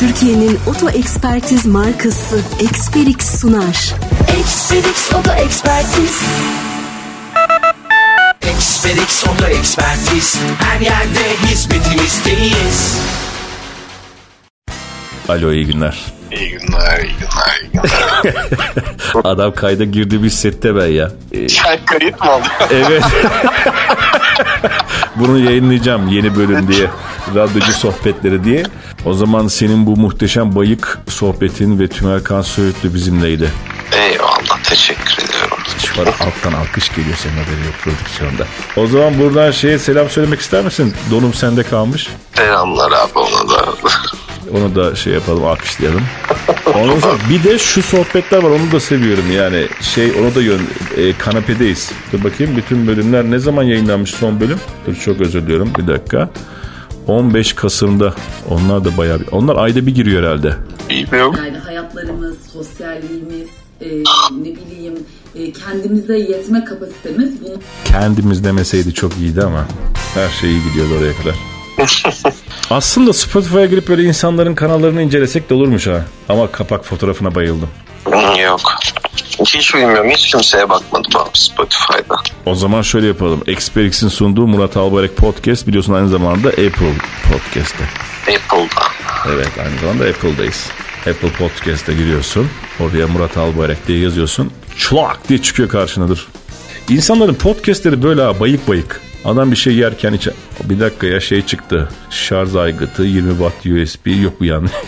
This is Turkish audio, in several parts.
Türkiye'nin oto ekspertiz markası Eksperix sunar. Eksperix oto ekspertiz. Eksperix oto ekspertiz. Her yerde hizmetinizdeyiz. Alo iyi günler. İyi günler, iyi günler, iyi günler. Adam kayda girdi bir sette ben ya. Ee, Sen kayıt mı aldın? evet. Bunu yayınlayacağım yeni bölüm diye. Radyocu sohbetleri diye. O zaman senin bu muhteşem bayık sohbetin ve Tümer Kan Söğütlü bizimleydi. Eyvallah, teşekkür ediyorum. Şu alttan alkış geliyor senin haberi yok prodüksiyonda. O zaman buradan şeye selam söylemek ister misin? Donum sende kalmış. Selamlar abi ona da. Onu da şey yapalım alkışlayalım. Ondan sonra bir de şu sohbetler var onu da seviyorum yani şey onu da yön e, kanapedeyiz. Dur bakayım bütün bölümler ne zaman yayınlanmış son bölüm? Dur çok özür diliyorum bir dakika. 15 Kasım'da onlar da bayağı bir, onlar ayda bir giriyor herhalde. Bilmiyorum. Yani hayatlarımız, sosyalliğimiz, e, ne bileyim e, kendimize yetme kapasitemiz bunu Kendimiz demeseydi çok iyiydi ama her şey iyi gidiyordu oraya kadar. Aslında Spotify'a girip böyle insanların kanallarını incelesek de olurmuş ha. Ama kapak fotoğrafına bayıldım. Yok. Hiç bilmiyorum, hiç kimseye bakmadım abi Spotify'da. O zaman şöyle yapalım. Experix'in sunduğu Murat Albayrak Podcast biliyorsun aynı zamanda Apple Podcast'te. Apple'da. Evet aynı zamanda Apple'dayız. Apple Podcast'e giriyorsun. Oraya Murat Albayrak diye yazıyorsun. Çulak diye çıkıyor karşınadır. İnsanların podcastleri böyle ha bayık bayık. Adam bir şey yerken hiç... Bir dakika ya şey çıktı. Şarj aygıtı 20 watt USB yok bu yanlış.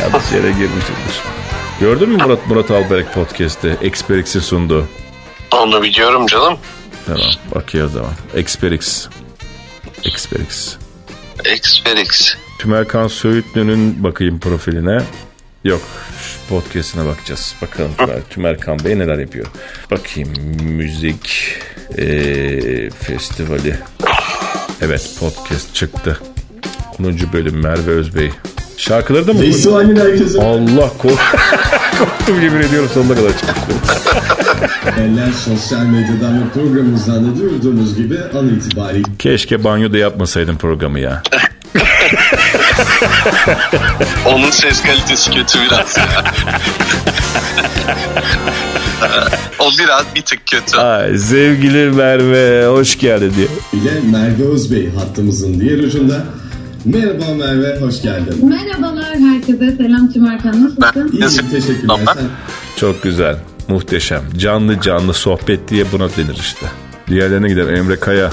Yanlış yere girmişimdir. Gördün mü Murat Murat Albayrak Podcast'te Experix'in sunduğu? Onu biliyorum canım. Tamam bakıyor o zaman. Experix. Experix. Xperix. Tümerkan Söğütlü'nün bakayım profiline. Yok şu podcastine bakacağız. Bakalım Tümer, Tümerkan Bey neler yapıyor. Bakayım müzik eee, festivali. Evet podcast çıktı. 10. bölüm Merve Özbey. Şarkıları da mı? Festivalin herkese Allah kork korktum yemin ediyorum sonuna kadar çıktı. Eller sosyal medyadan ve programımızdan da duyurduğumuz gibi an itibariyle Keşke banyoda yapmasaydım programı ya. Onun ses kalitesi kötü biraz o biraz bir tık kötü. Ay, sevgili Merve hoş geldin diye. ile Merve Özbey hattımızın diğer ucunda. Merhaba Merve, hoş geldin. Merhabalar herkese. Selam Tümerkan. Nasılsın? İyiyim, teşekkürler. Sen Çok güzel, muhteşem. Canlı canlı sohbet diye buna denir işte. Diğerlerine gidelim. Emre Kaya.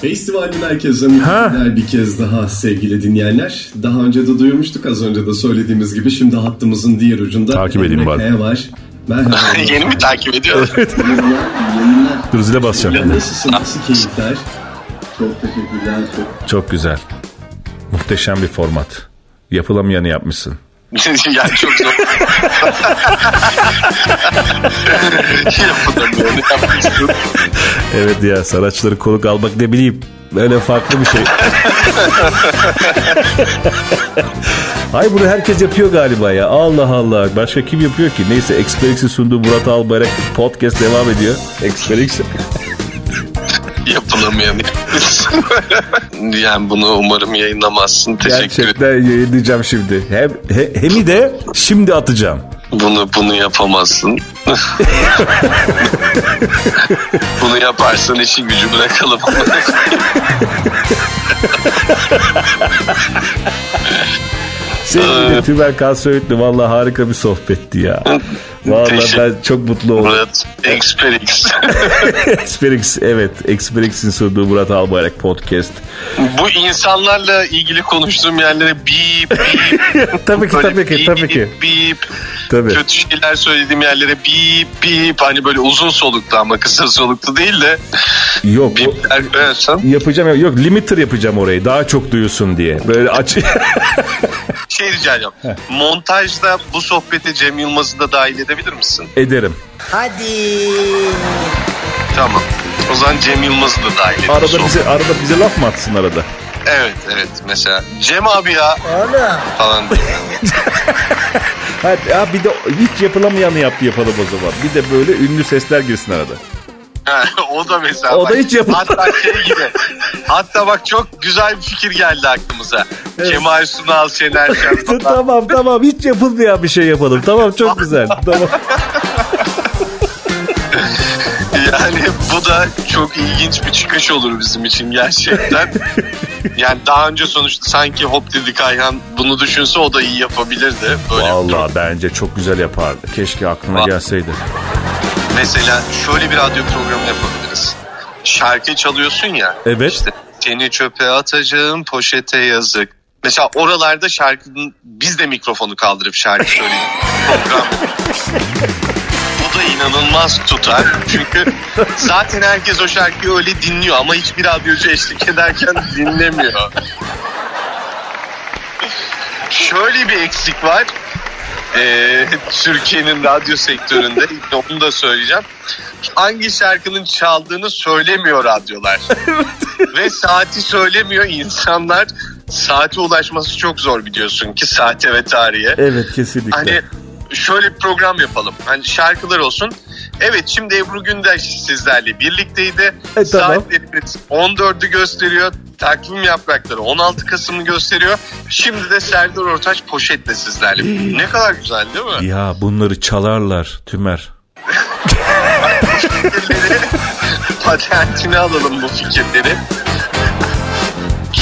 Festivalin herkese mutlular bir kez daha sevgili dinleyenler. Daha önce de duyurmuştuk az önce de söylediğimiz gibi şimdi hattımızın diğer ucunda Takip edeyim bari. Kaya var. Merhaba. Yeni mi takip ediyor? Yayınlar. Dur zile basacağım. Ya Nasılsın? Nasıl keyifler? Çok teşekkürler. Çok Çok güzel. Muhteşem bir format. Yapılamayanı yapmışsın. Yani çok zor. Yapamıyorum, yapmışsın. Evet ya sanatçıları konuk almak ne bileyim. Böyle farklı bir şey. Ay bunu herkes yapıyor galiba ya. Allah Allah. Başka kim yapıyor ki? Neyse Experix'i sunduğu Murat Albayrak podcast devam ediyor. Experix. Yapılamayan yapmışsın. yani bunu umarım yayınlamazsın. Teşekkür. Gerçekten yayınlayacağım şimdi. Hem, he, hemi de şimdi atacağım. Bunu bunu yapamazsın. bunu yaparsan işi gücü bırakalım. Sevgili Tümer Kalsoyutlu valla harika bir sohbetti ya. Valla ben çok mutlu oldum. Murat Xperix. Experix evet Experix'in sunduğu Murat Albayrak podcast. Bu insanlarla ilgili konuştuğum yerlere bip bip. tabii ki tabii ki tabii ki. Bip. Tabii. Kötü şeyler söylediğim yerlere bip bip. Hani böyle uzun soluklu ama kısa soluklu değil de Yok bipler yapacağım yok limiter yapacağım orayı daha çok duyulsun diye. Böyle aç Şey rica ediyorum. Montajda bu sohbete Cem Yılmaz'ı da dahil edebilir misin? ederim. Tamam. O zaman Cem Yılmaz'ı da dahil edelim. Arada bize arada bize laf mı atsın arada? Evet evet mesela Cem abi ya falan diye. Hadi ha bir de hiç yapılamayanı yaptı yapalım o zaman. Bir de böyle ünlü sesler girsin arada. Ha, o da mesela. O da bak, hiç yapılmaz. Hatta şey gibi. Hatta bak çok güzel bir fikir geldi aklımıza. Kemal Sunal, Şener Şen tamam tamam hiç yapılmayan bir şey yapalım. Tamam çok güzel. Tamam. Yani bu da çok ilginç bir çıkış olur bizim için gerçekten. Yani daha önce sonuçta sanki Hop dedik Ayhan bunu düşünse o da iyi yapabilirdi. Böyle bir Vallahi bence çok güzel yapardı. Keşke aklına Va- gelseydi. Mesela şöyle bir radyo programı yapabiliriz. Şarkı çalıyorsun ya. Evet. İşte seni çöpe atacağım poşete yazık. Mesela oralarda şarkının biz de mikrofonu kaldırıp şarkı söyleyelim. Program. Bu da inanılmaz tutar. Çünkü zaten herkes o şarkıyı öyle dinliyor ama hiçbir radyocu eşlik ederken dinlemiyor. Şöyle bir eksik var. Ee, Türkiye'nin radyo sektöründe onu da söyleyeceğim. Hangi şarkının çaldığını söylemiyor radyolar. Ve saati söylemiyor insanlar. Saate ulaşması çok zor biliyorsun ki saate ve tarihe. Evet kesinlikle. Hani şöyle bir program yapalım. Hani şarkılar olsun. Evet şimdi Ebru Gündeş sizlerle birlikteydi. E, tamam. Saatlerimiz 14'ü gösteriyor. Takvim yaprakları 16 Kasım'ı gösteriyor. Şimdi de Serdar Ortaç poşetle sizlerle. ne kadar güzel değil mi? Ya bunları çalarlar Tümer. patentini alalım bu fikirleri.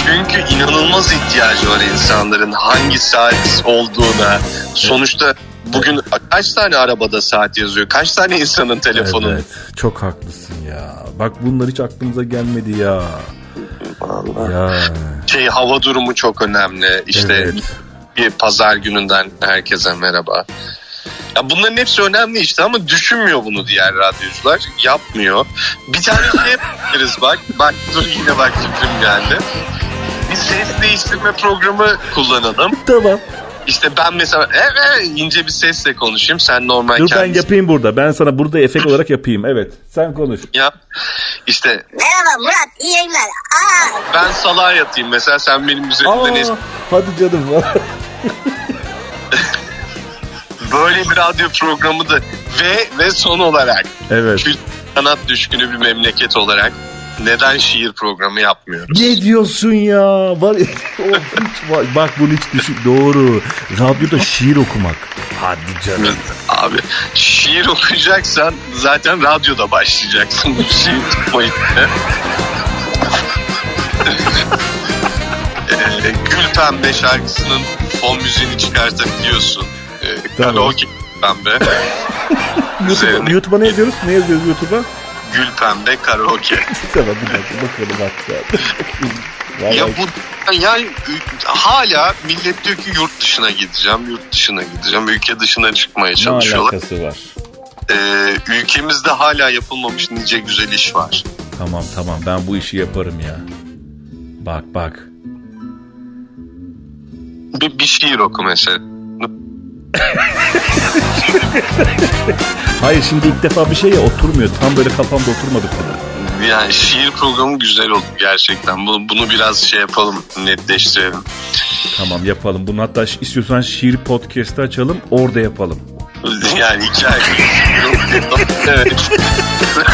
Çünkü inanılmaz ihtiyacı var insanların hangi saat olduğuna. Sonuçta bugün kaç tane arabada saat yazıyor? Kaç tane insanın telefonunda? Evet çok haklısın ya. Bak bunlar hiç aklımıza gelmedi ya. Ya Şey hava durumu çok önemli. İşte Evet. bir pazar gününden herkese merhaba. Ya bunların hepsi önemli işte ama düşünmüyor bunu diğer radyocular. Yapmıyor. Bir tane şey yapabiliriz bak. Bak dur yine bak fikrim geldi. Ses değiştirme programı kullanalım. tamam. İşte ben mesela evet ince bir sesle konuşayım. Sen normal Dur ben kendin yapayım burada. Ben sana burada efekt olarak yapayım. Evet. Sen konuş. yap. İşte Merhaba Murat, iyi yayınlar. Aa, ben salağa yatayım mesela sen benim üzerimden es- hadi canım. Böyle bir radyo programı da ve ve son olarak evet. kült sanat düşkünü bir memleket olarak neden şiir programı yapmıyoruz? Ne diyorsun ya? Var, hiç, bak bunu hiç düşün. Doğru. Radyoda şiir okumak. Hadi canım. Abi şiir okuyacaksan zaten radyoda başlayacaksın bu şiir okumayı. ee, Gül Pembe şarkısının fon müziğini çıkartabiliyorsun. Ee, Tamam. karaoke Pembe. YouTube'a, YouTube'a ne yazıyoruz? Ne yazıyoruz YouTube'a? Gül Pembe karaoke. Tamam bir dakika bakalım hatta. Ya bu yani hala millet diyor ki yurt dışına gideceğim, yurt dışına gideceğim. Ülke dışına çıkmaya ne çalışıyorlar. alakası var? Ee, ülkemizde hala yapılmamış nice güzel iş var. Tamam tamam ben bu işi yaparım ya. Bak bak. Bir, bir şiir oku mesela. Hayır şimdi ilk defa bir şey ya oturmuyor. Tam böyle kafamda oturmadı konu. Yani şiir programı güzel oldu gerçekten. Bunu, bunu biraz şey yapalım, netleştirelim. Tamam yapalım. Bunu hatta istiyorsan şiir podcast'ı açalım. Orada yapalım. Yani iki ay. evet.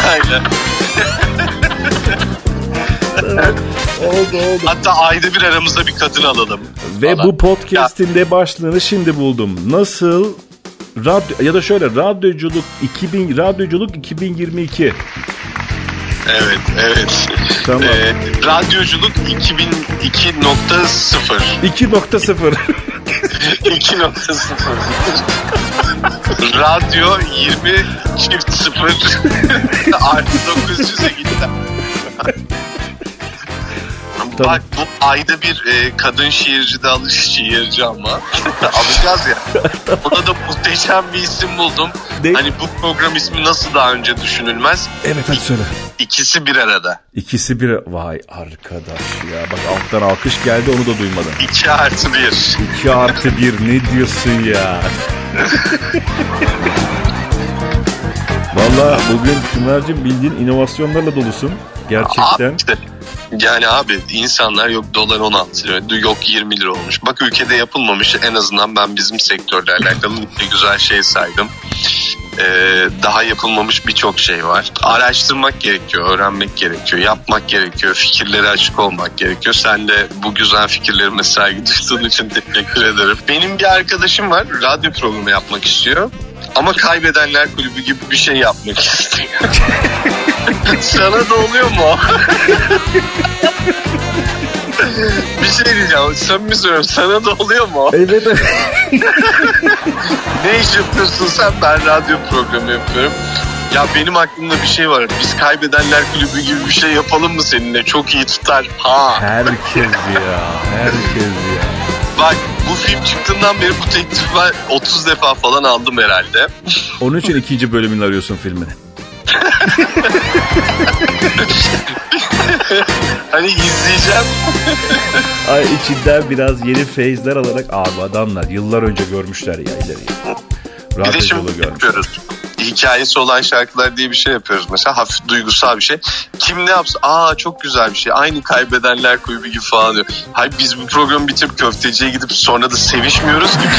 Aynen. Oldu oldu. Hatta ayda bir aramızda bir kadın alalım. Ve falan. bu podcast'in de başlığını şimdi buldum. Nasıl radyo ya da şöyle radyoculuk 2000 radyoculuk 2022. Evet, evet. Tamam. Ee, radyoculuk 2002.0 2.0. 2.0 Radyo 20 çift 0 artı 900'e gitti. Bak bu ayda bir e, kadın şiirci de alış şiirci ama alacağız ya. Buna da muhteşem bir isim buldum. Ne? Hani bu program ismi nasıl daha önce düşünülmez? evet hadi söyle. İkisi bir arada. İkisi bir vay arkadaş ya. Bak alttan alkış geldi onu da duymadım. 2 artı 1. 2 artı 1 ne diyorsun ya? Valla bugün Tümer'cim bildiğin inovasyonlarla dolusun. Gerçekten. Abi işte, yani abi insanlar yok dolar 16 lira yok 20 lira olmuş. Bak ülkede yapılmamış en azından ben bizim sektörle alakalı bir güzel şey saydım. e, daha yapılmamış birçok şey var. Araştırmak gerekiyor, öğrenmek gerekiyor, yapmak gerekiyor, fikirlere açık olmak gerekiyor. Sen de bu güzel fikirlerime saygı duyduğun için teşekkür ederim. Benim bir arkadaşım var, radyo programı yapmak istiyor. Ama kaybedenler kulübü gibi bir şey yapmak istiyor. Sana da oluyor mu? bir şey diyeceğim. Samimi söylüyorum. Sana da oluyor mu? Evet. ne iş yapıyorsun sen? Ben radyo programı yapıyorum. Ya benim aklımda bir şey var. Biz kaybedenler kulübü gibi bir şey yapalım mı seninle? Çok iyi tutar. Ha. Herkes ya. Herkes ya. Bak bu film çıktığından beri bu teklifi ben 30 defa falan aldım herhalde. Onun için ikinci bölümünü arıyorsun filmin. hani izleyeceğim. Ay içinden biraz yeni feyizler alarak abi adamlar yıllar önce görmüşler ya ileriyi. Bir de şimdi Radyoculuğu görmüş. yapıyoruz. Hikayesi olan şarkılar diye bir şey yapıyoruz mesela. Hafif duygusal bir şey. Kim ne yapsa aa çok güzel bir şey. Aynı kaybedenler kulübü gibi falan diyor. Hayır biz bu programı bitirip köfteciye gidip sonra da sevişmiyoruz ki.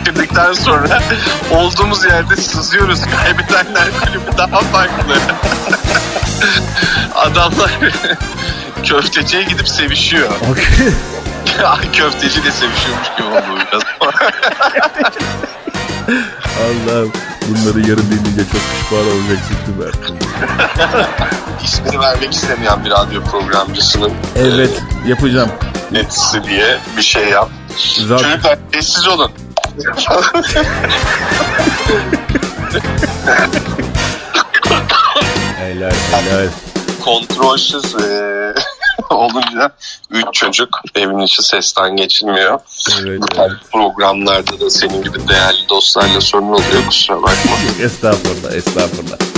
Bitirdikten sonra olduğumuz yerde sızıyoruz. Kaybedenler kulübü daha farklı. Adamlar köfteciye gidip sevişiyor. Köfteci de sevişiyormuş gibi oldu biraz. Allah'ım bunları yarın dinleyince çok pişman olacaksın Tümer. İsmini vermek istemeyen bir radyo programcısının Evet yapacağım. netisi diye bir şey yap. Zaten Çocuklar sessiz olun. helal helal. Kontrolsüz eee, olunca üç çocuk evin içi sesten geçilmiyor. Evet. Yani programlarda da senin gibi değerli dostlarla sorun oluyor kusura bakma. Estağfurullah estağfurullah.